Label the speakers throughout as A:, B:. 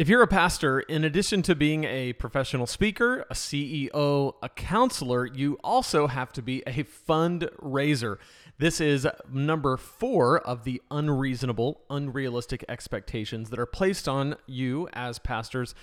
A: If you're a pastor, in addition to being a professional speaker, a CEO, a counselor, you also have to be a fundraiser. This is number four of the unreasonable, unrealistic expectations that are placed on you as pastors,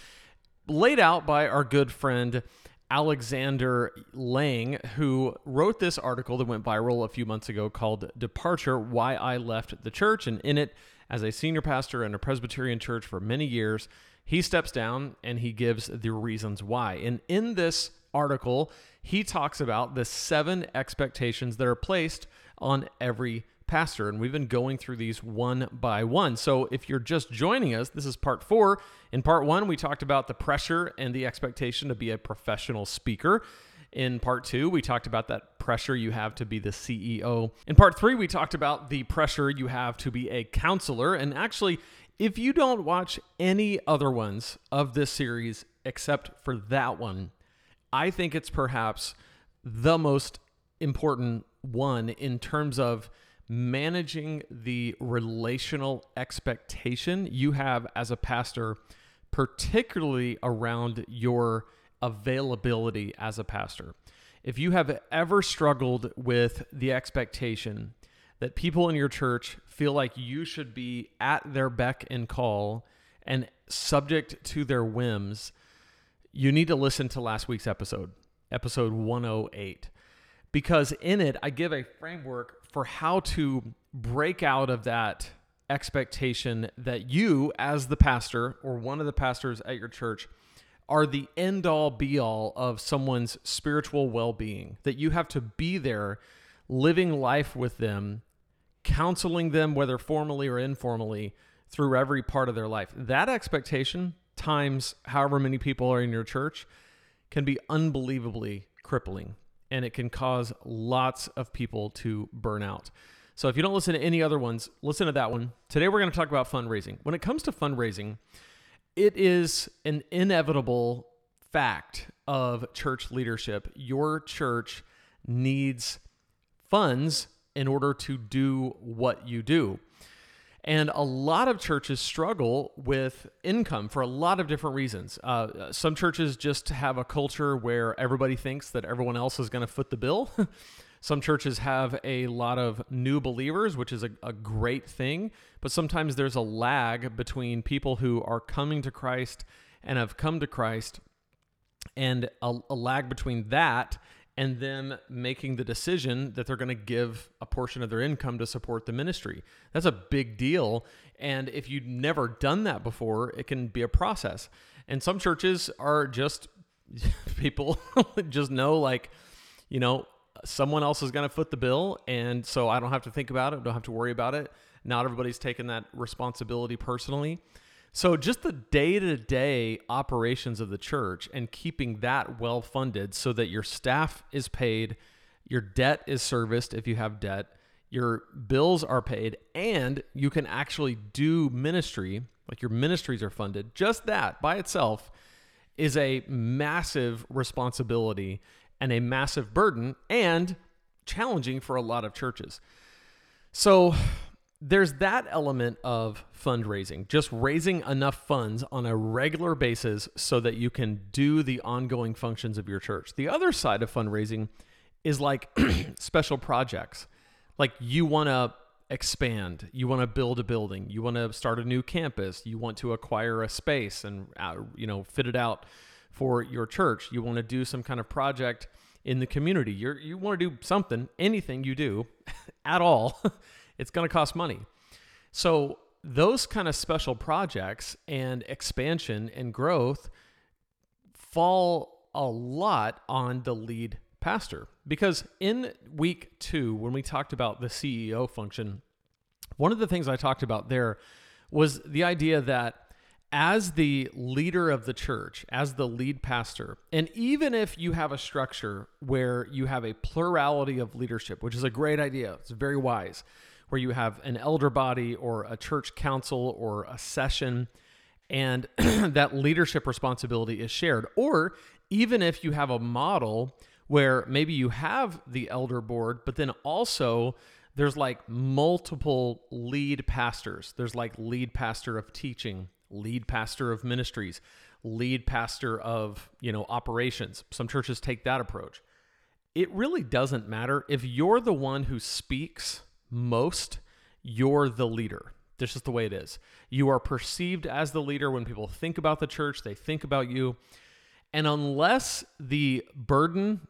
A: laid out by our good friend Alexander Lang, who wrote this article that went viral a few months ago called Departure Why I Left the Church. And in it, as a senior pastor in a Presbyterian church for many years, he steps down and he gives the reasons why. And in this article, he talks about the seven expectations that are placed on every pastor. And we've been going through these one by one. So if you're just joining us, this is part four. In part one, we talked about the pressure and the expectation to be a professional speaker. In part two, we talked about that pressure you have to be the CEO. In part three, we talked about the pressure you have to be a counselor. And actually, if you don't watch any other ones of this series except for that one, I think it's perhaps the most important one in terms of managing the relational expectation you have as a pastor, particularly around your availability as a pastor. If you have ever struggled with the expectation that people in your church feel like you should be at their beck and call and subject to their whims, you need to listen to last week's episode, episode 108, because in it, I give a framework for how to break out of that expectation that you, as the pastor or one of the pastors at your church, are the end all be all of someone's spiritual well being, that you have to be there living life with them counseling them, whether formally or informally, through every part of their life. That expectation, times however many people are in your church, can be unbelievably crippling and it can cause lots of people to burn out. So if you don't listen to any other ones, listen to that one. Today we're going to talk about fundraising. When it comes to fundraising, it is an inevitable fact of church leadership. Your church needs funds in order to do what you do. And a lot of churches struggle with income for a lot of different reasons. Uh, some churches just have a culture where everybody thinks that everyone else is going to foot the bill. some churches have a lot of new believers, which is a, a, great thing. But sometimes there's a lag between people who are coming to Christ and have come to Christ, and a, a lag between that and them making the decision that they're going to give a portion of their income to support the ministry. That's a big deal. And if you've never done that before, it can be a process. And some churches are just people just know, like, you know, someone else is going to foot the bill. And so I don't have to think about it, don't have to worry about it. Not everybody's taking that responsibility personally. So, just the day to day operations of the church and keeping that well funded so that your staff is paid, your debt is serviced if you have debt, your bills are paid, and you can actually do ministry, like your ministries are funded, just that by itself is a massive responsibility and a massive burden and challenging for a lot of churches. So, there's that element of fundraising, just raising enough funds on a regular basis so that you can do the ongoing functions of your church. The other side of fundraising is like special projects. Like you want to expand, you want to build a building, you want to start a new campus, you want to acquire a space and uh, you know fit it out for your church. You want to do some kind of project in the community. You you want to do something, anything you do at all it's going to cost money. So, those kind of special projects and expansion and growth fall a lot on the lead pastor. Because in week two, when we talked about the CEO function, one of the things I talked about there was the idea that as the leader of the church, as the lead pastor, and even if you have a structure where you have a plurality of leadership, which is a great idea, it's very wise where you have an elder body or a church council or a session, and that leadership responsibility is shared. Or even if you have a model where maybe you have the elder board, but then also there's like multiple lead pastors. There's like lead pastor of teaching, lead pastor of ministries, lead pastor of, you know, operations. Some churches take that approach. It really doesn't matter if you're the one who speaks most, you're the leader. This is the way it is. You are perceived as the leader when people think about the church, they think about you. And unless the burden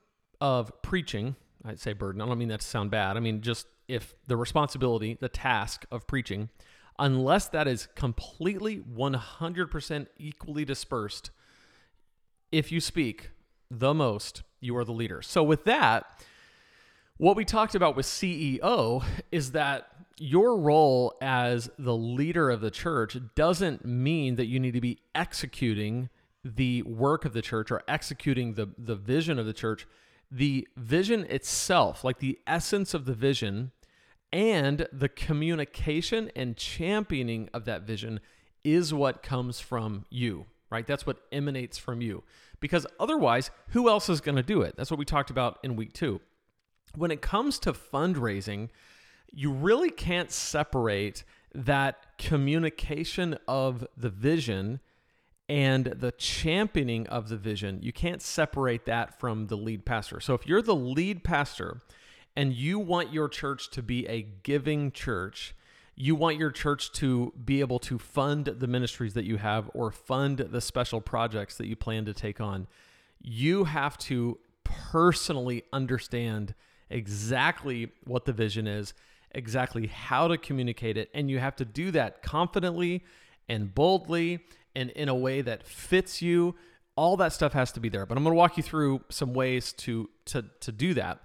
A: of preaching, I'd say burden, I don't mean that to sound bad. I mean, just if the responsibility, the task of preaching, unless that is completely 100% equally dispersed, if you speak the most, you are the leader. So, with that, what we talked about with CEO is that your role as the leader of the church doesn't mean that you need to be executing the work of the church or executing the, the vision of the church. The vision itself, like the essence of the vision and the communication and championing of that vision, is what comes from you, right? That's what emanates from you. Because otherwise, who else is going to do it? That's what we talked about in week two. When it comes to fundraising, you really can't separate that communication of the vision and the championing of the vision. You can't separate that from the lead pastor. So if you're the lead pastor and you want your church to be a giving church, you want your church to be able to fund the ministries that you have or fund the special projects that you plan to take on, you have to personally understand exactly what the vision is exactly how to communicate it. And you have to do that confidently and boldly and in a way that fits you. All that stuff has to be there. But I'm going to walk you through some ways to, to, to do that.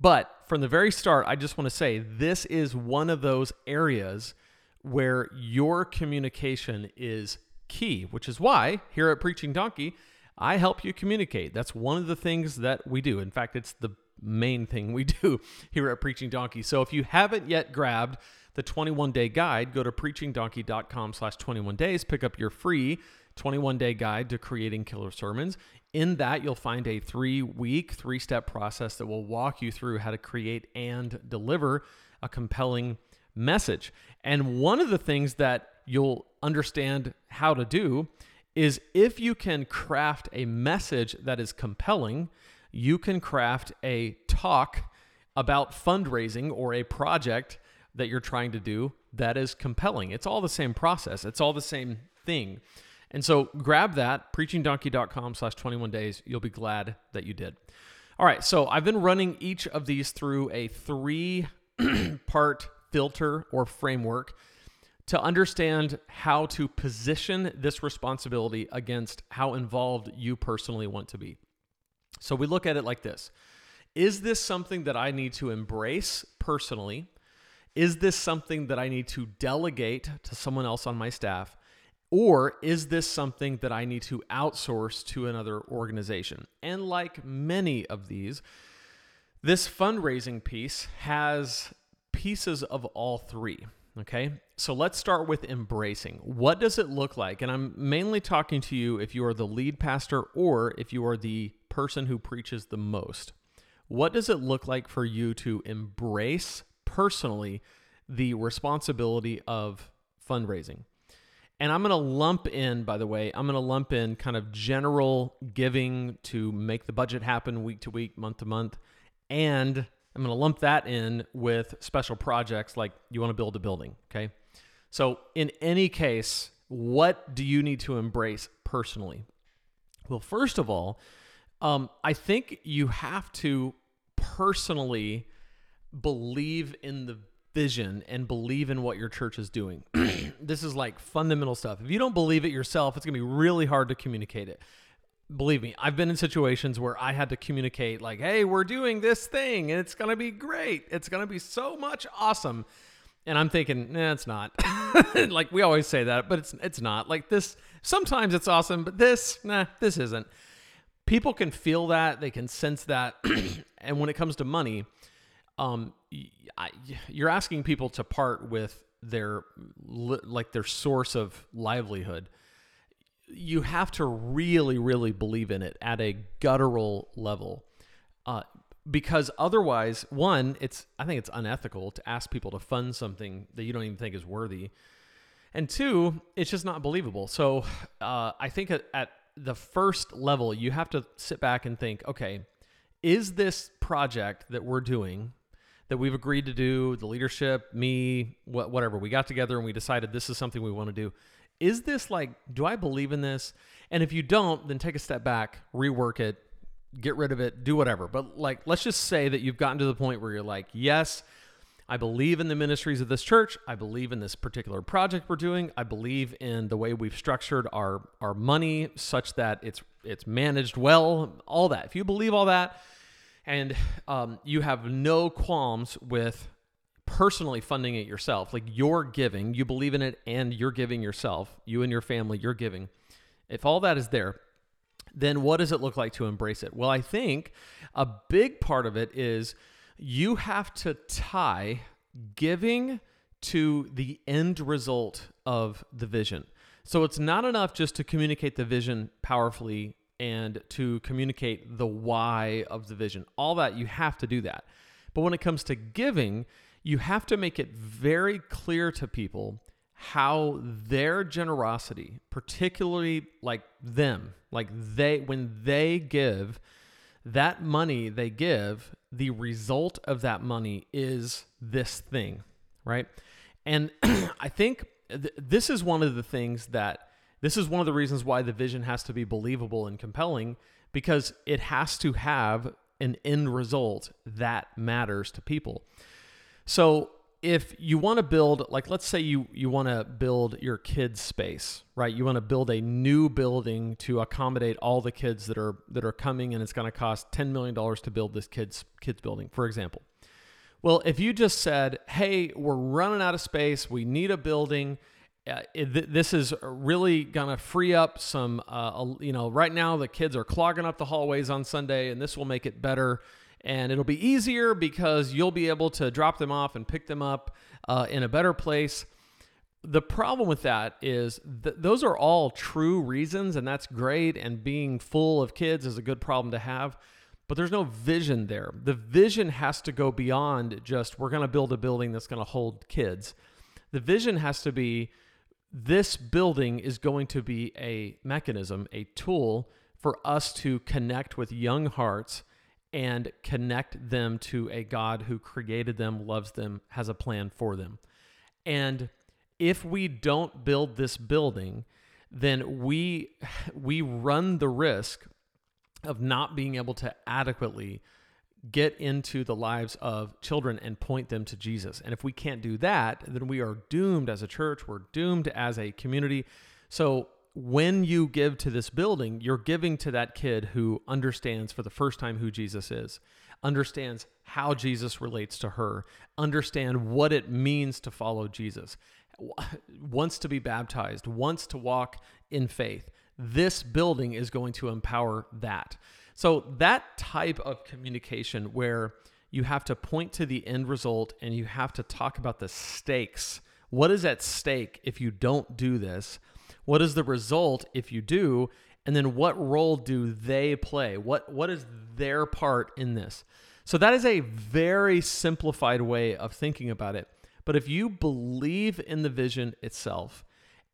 A: But from the very start, I just want to say this is one of those areas where your communication is key, which is why here at Preaching Donkey, I help you communicate. That's one of the things that we do. In fact, it's the main thing we do here at Preaching Donkey. So if you haven't yet grabbed the 21 day guide, go to preachingdonkey.com slash 21 days, pick up your free 21 day guide to creating killer sermons. In that, you'll find a three week, three step process that will walk you through how to create and deliver a compelling message. And one of the things that you'll understand how to do is if you can craft a message that is compelling, you can craft a talk about fundraising or a project that you're trying to do that is compelling. It's all the same process. It's all the same thing. And so grab that, preachingdonkey.com slash 21 days. You'll be glad that you did. All right, so I've been running each of these through a three part filter or framework to understand how to position this responsibility against how involved you personally want to be. So we look at it like this Is this something that I need to embrace personally? Is this something that I need to delegate to someone else on my staff? Or is this something that I need to outsource to another organization? And like many of these, this fundraising piece has pieces of all three. Okay, so let's start with embracing. What does it look like? And I'm mainly talking to you if you are the lead pastor or if you are the person who preaches the most. What does it look like for you to embrace personally the responsibility of fundraising? And I'm going to lump in, by the way, I'm going to lump in kind of general giving to make the budget happen week to week, month to month. And I'm going to lump that in with special projects like you want to build a building. Okay. So, in any case, what do you need to embrace personally? Well, first of all, um, I think you have to personally believe in the vision and believe in what your church is doing. this is like fundamental stuff. If you don't believe it yourself, it's going to be really hard to communicate it. Believe me, I've been in situations where I had to communicate, like, hey, we're doing this thing and it's going to be great. It's going to be so much awesome. And I'm thinking, nah, it's not. like we always say that, but it's it's not. Like this, sometimes it's awesome, but this, nah, this isn't people can feel that, they can sense that. and when it comes to money, um, you're asking people to part with their like their source of livelihood. You have to really, really believe in it at a guttural level, uh, because otherwise, one, it's I think it's unethical to ask people to fund something that you don't even think is worthy. And two, it's just not believable. So uh, I think at, at the first level, you have to sit back and think, okay, is this project that we're doing that we've agreed to do, the leadership, me, wh- whatever, we got together and we decided this is something we want to do. Is this like, do I believe in this? And if you don't, then take a step back, rework it, get rid of it, do whatever. But like, let's just say that you've gotten to the point where you're like, yes, I believe in the ministries of this church. I believe in this particular project we're doing. I believe in the way we've structured our our money such that it's it's managed well. All that. If you believe all that, and um, you have no qualms with personally funding it yourself, like you're giving, you believe in it, and you're giving yourself, you and your family, you're giving. If all that is there, then what does it look like to embrace it? Well, I think a big part of it is you have to tie giving to the end result of the vision. So it's not enough just to communicate the vision powerfully and to communicate the why of the vision. All that, you have to do that. But when it comes to giving, you have to make it very clear to people how their generosity, particularly like them, like they, when they give, that money they give, the result of that money is this thing, right? And I think th- this is one of the things that this is one of the reasons why the vision has to be believable and compelling because it has to have an end result that matters to people. So if you want to build like let's say you you want to build your kids space right you want to build a new building to accommodate all the kids that are that are coming and it's going to cost 10 million dollars to build this kids kids building for example well if you just said hey we're running out of space we need a building this is really going to free up some uh, you know right now the kids are clogging up the hallways on sunday and this will make it better and it'll be easier because you'll be able to drop them off and pick them up uh, in a better place. The problem with that is th- those are all true reasons, and that's great. And being full of kids is a good problem to have, but there's no vision there. The vision has to go beyond just we're going to build a building that's going to hold kids. The vision has to be this building is going to be a mechanism, a tool for us to connect with young hearts and connect them to a God who created them, loves them, has a plan for them. And if we don't build this building, then we we run the risk of not being able to adequately get into the lives of children and point them to Jesus. And if we can't do that, then we are doomed as a church, we're doomed as a community. So when you give to this building, you're giving to that kid who understands for the first time who Jesus is, understands how Jesus relates to her, understand what it means to follow Jesus, wants to be baptized, wants to walk in faith. This building is going to empower that. So that type of communication where you have to point to the end result and you have to talk about the stakes. What is at stake if you don't do this? What is the result if you do? And then what role do they play? What what is their part in this? So that is a very simplified way of thinking about it. But if you believe in the vision itself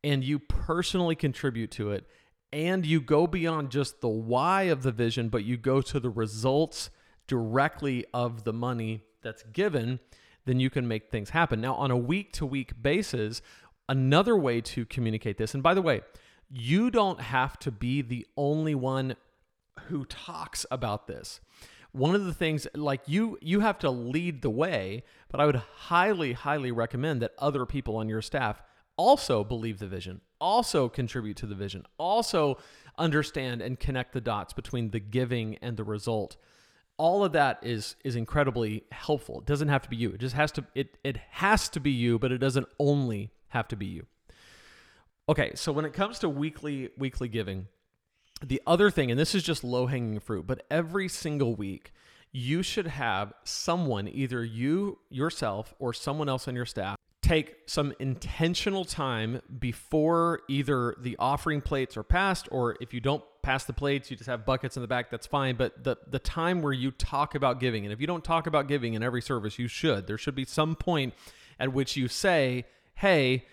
A: and you personally contribute to it and you go beyond just the why of the vision, but you go to the results directly of the money that's given, then you can make things happen. Now, on a week to week basis, Another way to communicate this, and by the way, you don't have to be the only one who talks about this. One of the things like you you have to lead the way, but I would highly highly recommend that other people on your staff also believe the vision, also contribute to the vision, also understand and connect the dots between the giving and the result. All of that is is incredibly helpful. It doesn't have to be you. It just has to it it has to be you, but it doesn't only have to be you. Okay, so when it comes to weekly weekly giving, the other thing, and this is just low hanging fruit, but every single week, you should have someone, either you yourself or someone else on your staff, take some intentional time before either the offering plates are passed, or if you don't pass the plates, you just have buckets in the back, that's fine. But the, the time where you talk about giving, and if you don't talk about giving in every service, you should. There should be some point at which you say, hey,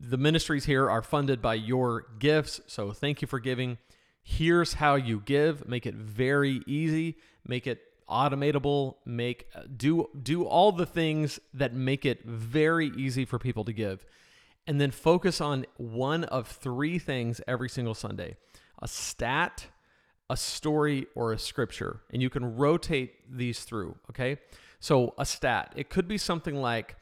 A: the ministries here are funded by your gifts. So thank you for giving. Here's how you give. Make it very easy. Make it automatable. Make do do all the things that make it very easy for people to give. And then focus on one of three things every single Sunday. A stat, a story, or a scripture. And you can rotate these through, okay? So a stat, it could be something like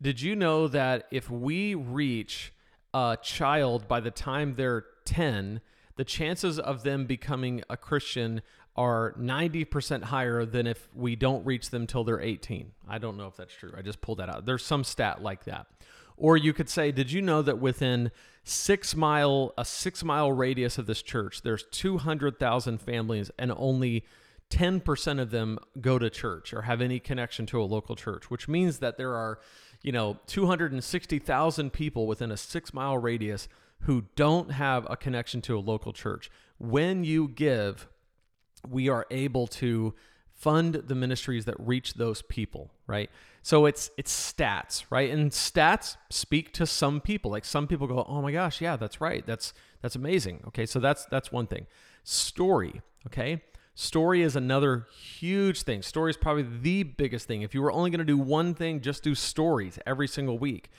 A: did you know that if we reach a child by the time they're 10, the chances of them becoming a Christian are 90% higher than if we don't reach them till they're 18. I don't know if that's true. I just pulled that out. There's some stat like that. Or you could say, did you know that within six mile a six mile radius of this church, there's 200,000 families and only 10% of them go to church or have any connection to a local church, which means that there are you know, 260,000 people within a six mile radius who don't have a connection to a local church. When you give, we are able to fund the ministries that reach those people, right? So it's it's stats, right? And stats speak to some people. Like some people go, "Oh my gosh, yeah, that's right. That's that's amazing." Okay? So that's that's one thing. Story, okay? Story is another huge thing. Story is probably the biggest thing. If you were only going to do one thing, just do stories every single week.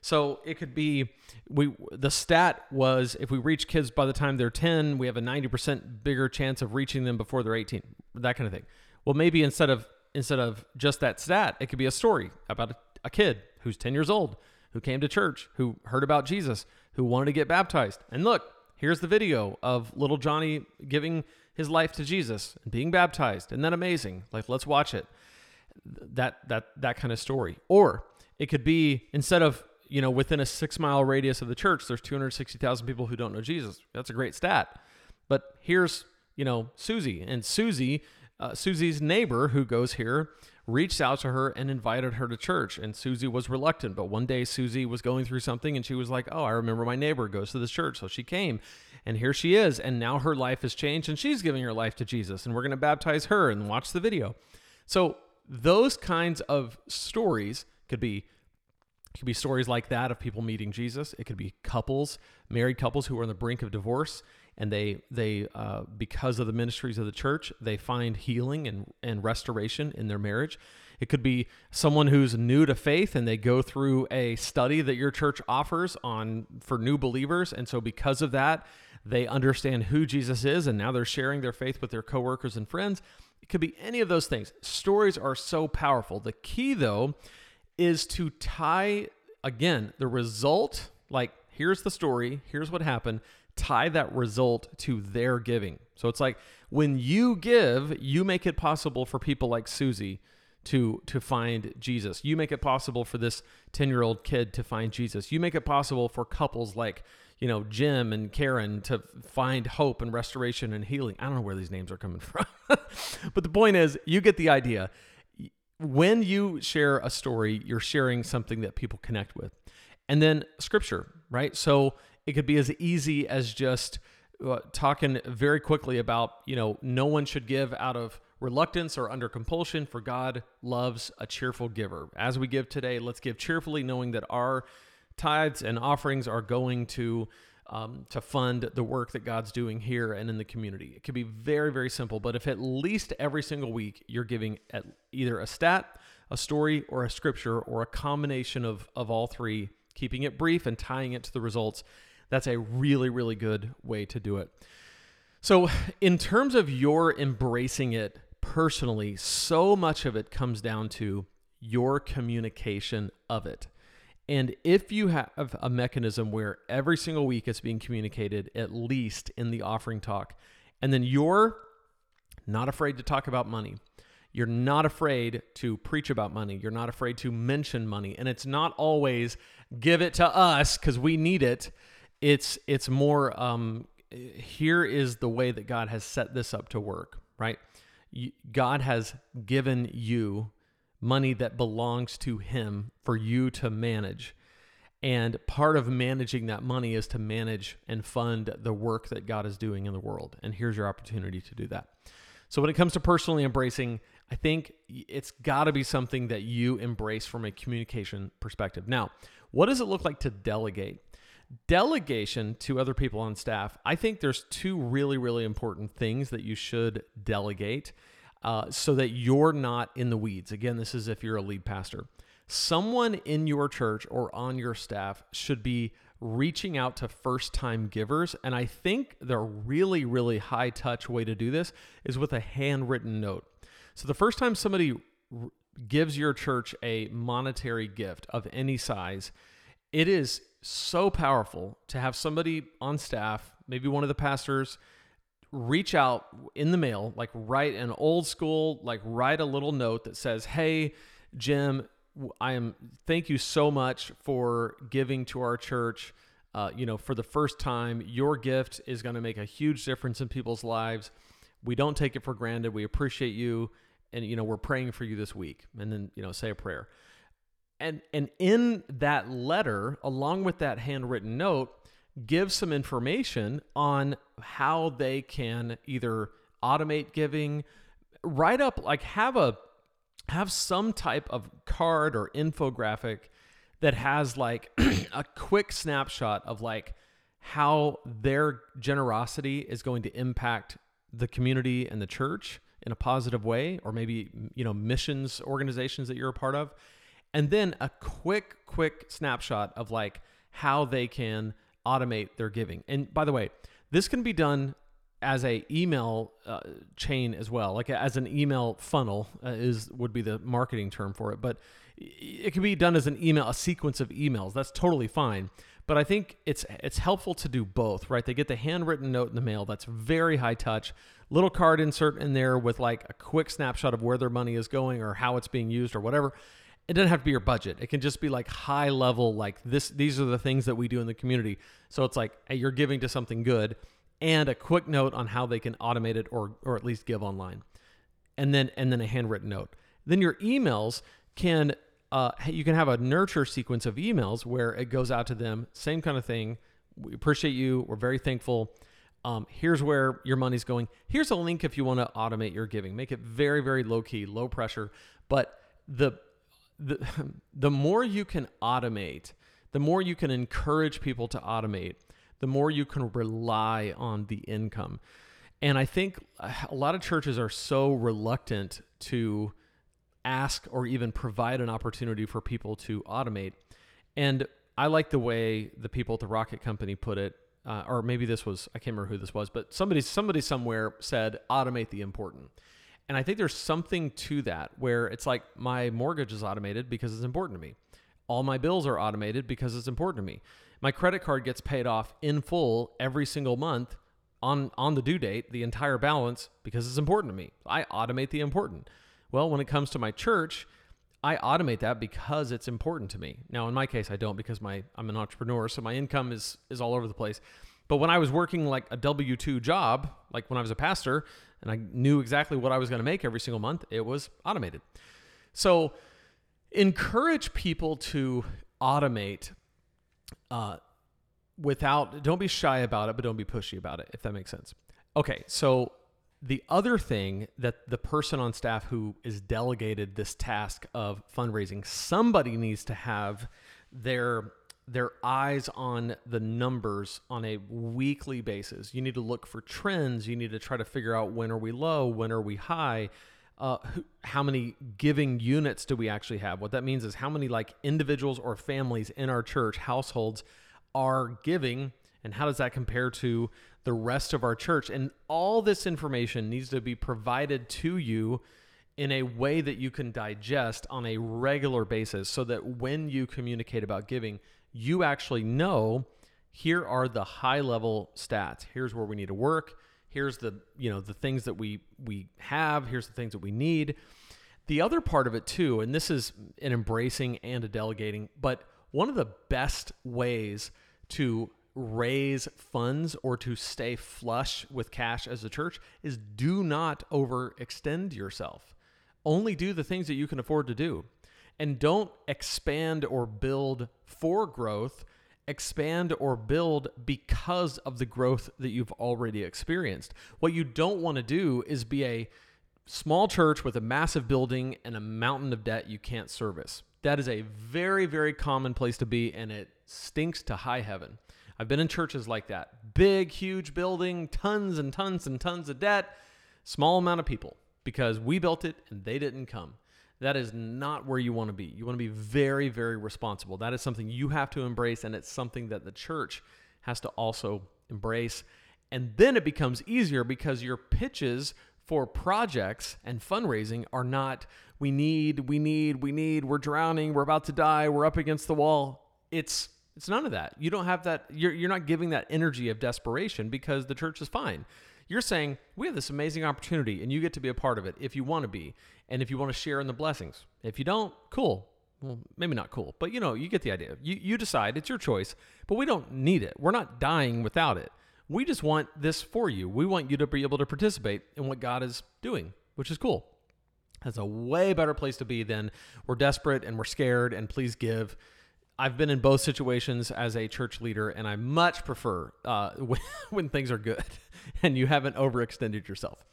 A: So it could be we the stat was if we reach kids by the time they're 10, we have a 90% bigger chance of reaching them before they're 18. That kind of thing. Well, maybe instead of instead of just that stat, it could be a story about a, a kid who's 10 years old, who came to church, who heard about Jesus, who wanted to get baptized. And look, here's the video of little Johnny giving his life to Jesus and being baptized. Isn't that amazing? Like, let's watch it. That that that kind of story. Or it could be instead of you know within a six mile radius of the church, there's 260,000 people who don't know Jesus. That's a great stat. But here's you know Susie and Susie, uh, Susie's neighbor who goes here reached out to her and invited her to church. And Susie was reluctant. But one day, Susie was going through something and she was like, Oh, I remember my neighbor goes to this church. So she came and here she is. And now her life has changed and she's giving her life to Jesus. And we're going to baptize her and watch the video. So those kinds of stories could be it could be stories like that of people meeting Jesus. It could be couples, married couples who are on the brink of divorce, and they they uh, because of the ministries of the church, they find healing and and restoration in their marriage. It could be someone who's new to faith and they go through a study that your church offers on for new believers, and so because of that, they understand who Jesus is and now they're sharing their faith with their coworkers and friends. It could be any of those things. Stories are so powerful. The key, though, is to tie again the result, like here's the story, here's what happened, tie that result to their giving. So it's like when you give, you make it possible for people like Susie to to find Jesus. You make it possible for this 10-year-old kid to find Jesus. You make it possible for couples like you know, Jim and Karen to find hope and restoration and healing. I don't know where these names are coming from. but the point is, you get the idea. When you share a story, you're sharing something that people connect with. And then scripture, right? So it could be as easy as just uh, talking very quickly about, you know, no one should give out of reluctance or under compulsion, for God loves a cheerful giver. As we give today, let's give cheerfully, knowing that our tithes and offerings are going to um, to fund the work that God's doing here and in the community. It could be very, very simple, but if at least every single week you're giving at either a stat, a story, or a scripture, or a combination of, of all three, keeping it brief and tying it to the results, that's a really, really good way to do it. So, in terms of your embracing it personally, so much of it comes down to your communication of it. And if you have a mechanism where every single week it's being communicated, at least in the offering talk, and then you're not afraid to talk about money, you're not afraid to preach about money, you're not afraid to mention money, and it's not always give it to us because we need it. It's it's more um, here is the way that God has set this up to work, right? God has given you money that belongs to him for you to manage. And part of managing that money is to manage and fund the work that God is doing in the world. And here's your opportunity to do that. So, when it comes to personally embracing, I think it's got to be something that you embrace from a communication perspective. Now, What does it look like to delegate? Delegation to other people on staff. I think there's two really, really important things that you should delegate uh, so that you're not in the weeds. Again, this is if you're a lead pastor. Someone in your church or on your staff should be reaching out to first time givers. And I think the really, really high touch way to do this is with a handwritten note. So the first time somebody r- gives your church a monetary gift of any size, it is so powerful to have somebody on staff, maybe one of the pastors, reach out in the mail, like write an old school, like write a little note that says, Hey, Jim, I am thank you so much for giving to our church. Uh, you know, for the first time, your gift is going to make a huge difference in people's lives. We don't take it for granted. We appreciate you, and you know, we're praying for you this week. And then you know, say a prayer. And and in that letter, along with that handwritten note, give some information on how they can either automate giving, write up like have a have some type of card or infographic that has like a quick snapshot of like how their generosity is going to impact the community and the church in a positive way or maybe you know missions organizations that you're a part of. And then a quick quick snapshot of like how they can automate their giving. And by the way this can be done as a email uh, chain as well like as an email funnel uh, is would be the marketing term for it. But it can be done as an email a sequence of emails. That's totally fine. But i think it's it's helpful to do both right? They get the handwritten note in the mail that's very high touch little card insert in there with like a quick snapshot of where their money is going or how it's being used or whatever it doesn't have to be your budget. It can just be like high level, like this. These are the things that we do in the community. So it's like hey, you're giving to something good, and a quick note on how they can automate it or or at least give online, and then and then a handwritten note. Then your emails can uh, you can have a nurture sequence of emails where it goes out to them. Same kind of thing. We appreciate you. We're very thankful. Um, here's where your money's going. Here's a link if you want to automate your giving. Make it very, very low key, low pressure. But the the the more you can automate, the more you can encourage people to automate, the more you can rely on the income. And I think a lot of churches are so reluctant to ask or even provide an opportunity for people to automate. And I like the way the people at the Rocket Company put it, uh, or maybe this was I can't remember who this was, but somebody somebody somewhere said automate the important. And I think there's something to that where it's like my mortgage is automated because it's important to me. All my bills are automated because it's important to me. My credit card gets paid off in full every single month on on the due date, the entire balance because it's important to me. I automate the important. Well, when it comes to my church, I automate that because it's important to me. Now, in my case, I don't because my I'm an entrepreneur, so my income is is all over the place. But when I was working like a W two job, like when I was a pastor, and I knew exactly what I was going to make every single month, it was automated. So encourage people to automate uh, without, don't be shy about it, but don't be pushy about it, if that makes sense. Okay, so the other thing that the person on staff who is delegated this task of fundraising, somebody needs to have their their eyes on the numbers on a weekly basis. You need to look for trends. You need to try to figure out when are we low, when are we high, uh, how many giving units do we actually have? What that means is how many like individuals or families in our church households are giving, and how does that compare to the rest of our church? And all this information needs to be provided to you in a way that you can digest on a regular basis so that when you communicate about giving, you actually know here are the high level stats. Here's where we need to work. Here's the, you know, the things that we we have, here's the things that we need. The other part of it too, and this is an embracing and a delegating, but one of the best ways to raise funds or to stay flush with cash as a church is do not overextend yourself. Only do the things that you can afford to do and don't expand or build for growth expand or build because of the growth that you've already experienced what you don't want to do is be a small church with a massive building and a mountain of debt you can't service. That is a very, very common place to be, and it stinks to high heaven. I've been in churches like that big, huge building, tons and tons and tons of debt, small amount of people because we built it and they didn't come. That is not where you want to be. You want to be very, very responsible. That is something you have to embrace, and it's something that the church has to also embrace. And then it becomes easier because your pitches for projects and fundraising are not we need, we need, we need, we're drowning, we're about to die, we're up against the wall. It's it's none of that. You don't have that you're you're not giving that energy of desperation because the church is fine. You're saying, we have this amazing opportunity and you get to be a part of it if you want to be and if you want to share in the blessings. If you don't, cool. Well, maybe not cool, but you know, you get the idea. You, you decide, it's your choice, but we don't need it. We're not dying without it. We just want this for you. We want you to be able to participate in what God is doing, which is cool. That's a way better place to be than we're desperate and we're scared and please give. I've been in both situations as a church leader, and I much prefer uh, when, when things are good and you haven't overextended yourself.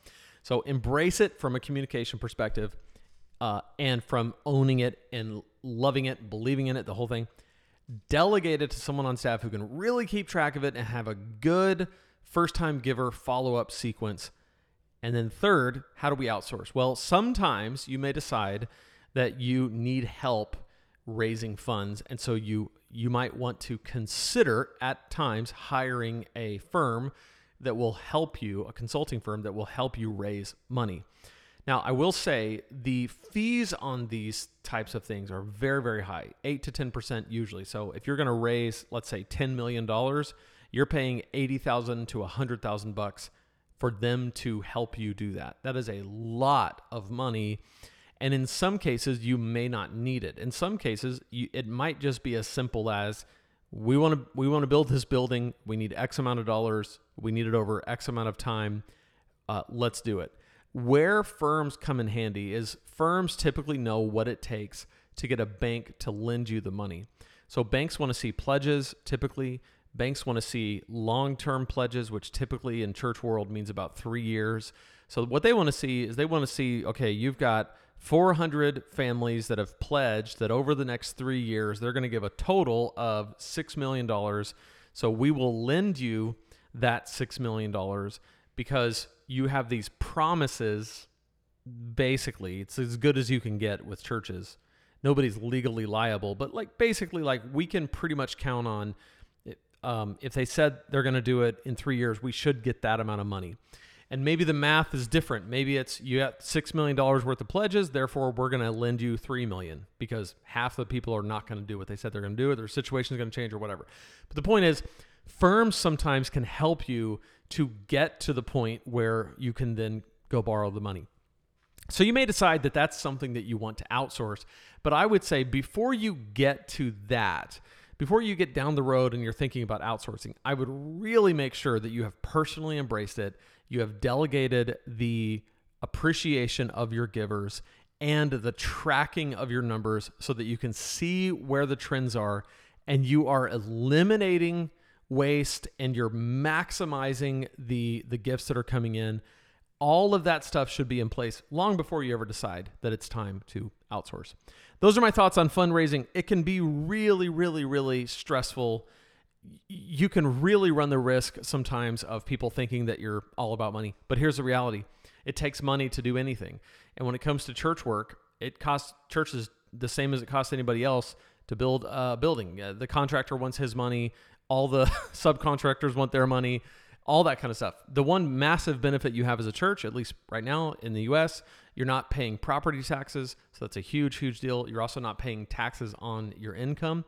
A: So embrace it from a communication perspective uh, and from owning it and loving it, believing in it, the whole thing. Delegate it to someone on staff who can really keep track of it and have a good first time giver follow up sequence. And then, third, how do we outsource? Well, sometimes you may decide that you need help raising funds. And so you you might want to consider at times hiring a firm that will help you a consulting firm that will help you raise money. Now i will say the fees on these types of things are very very high 8 to 10% usually. So if you're going to raise let's say 10 million dollars you're paying 80,000 to 100,000 bucks for them to help you do that. That is a lot of money and in some cases, you may not need it. In some cases, you, it might just be as simple as we want to we want to build this building. We need X amount of dollars. We need it over X amount of time. Uh, let's do it. Where firms come in handy is firms typically know what it takes to get a bank to lend you the money. So banks want to see pledges. Typically, banks want to see long-term pledges, which typically in church world means about three years. So what they want to see is they want to see, okay, you've got 400 families that have pledged that over the next three years, they're going to give a total of $6 million. So we will lend you that $6 million because you have these promises. Basically, it's as good as you can get with churches. Nobody's legally liable, but like basically, like we can pretty much count on um, if they said they're going to do it in three years, we should get that amount of money and maybe the math is different. Maybe it's you got six million dollars worth of pledges, therefore we're going to lend you three million because half the people are not going to do what they said they're going to do, or their situation is going to change, or whatever. But the point is, firms sometimes can help you to get to the point where you can then go borrow the money. So you may decide that that's something that you want to outsource, but I would say before you get to that, before you get down the road and you're thinking about outsourcing, I would really make sure that you have personally embraced it you have delegated the appreciation of your givers and the tracking of your numbers so that you can see where the trends are and you are eliminating waste and you're maximizing the the gifts that are coming in. All of that stuff should be in place long before you ever decide that it's time to outsource. Those are my thoughts on fundraising. It can be really really really stressful you can really run the risk sometimes of people thinking that you're all about money. But here's the reality it takes money to do anything. And when it comes to church work, it costs churches the same as it costs anybody else to build a building. Uh, the contractor wants his money, all the subcontractors want their money, all that kind of stuff. The one massive benefit you have as a church, at least right now in the US, you're not paying property taxes. So that's a huge, huge deal. You're also not paying taxes on your income.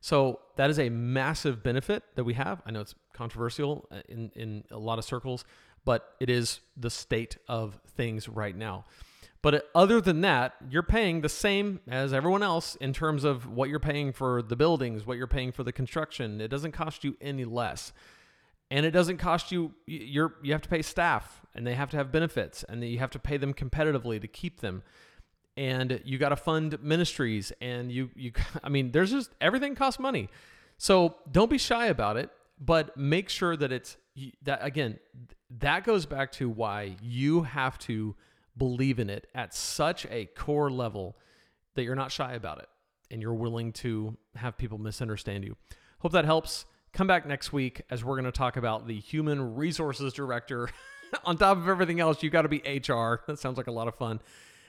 A: So that is a massive benefit that we have. I know it's controversial uh, in, in a lot of circles, but it is the state of things right now. But uh, other than that, you're paying the same as everyone else in terms of what you're paying for the buildings, what you're paying for the construction. It doesn't cost you any less. And it doesn't cost you you're you have to pay staff and they have to have benefits and you have to pay them competitively to keep them and you got to fund ministries and you you I mean there's just everything costs money. So don't be shy about it, but make sure that it's that again that goes back to why you have to believe in it at such a core level that you're not shy about it and you're willing to have people misunderstand you. Hope that helps. Come back next week as we're going to talk about the human resources director. On top of everything else, you got to be HR. That sounds like a lot of fun.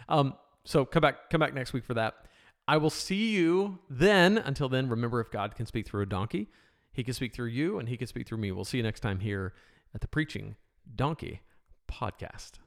A: Um, so come back, come back next week for that. I will see you then. Until then, remember if God can speak through a donkey, he can speak through you and he can speak through me. We'll see you next time here at the Preaching Donkey Podcast.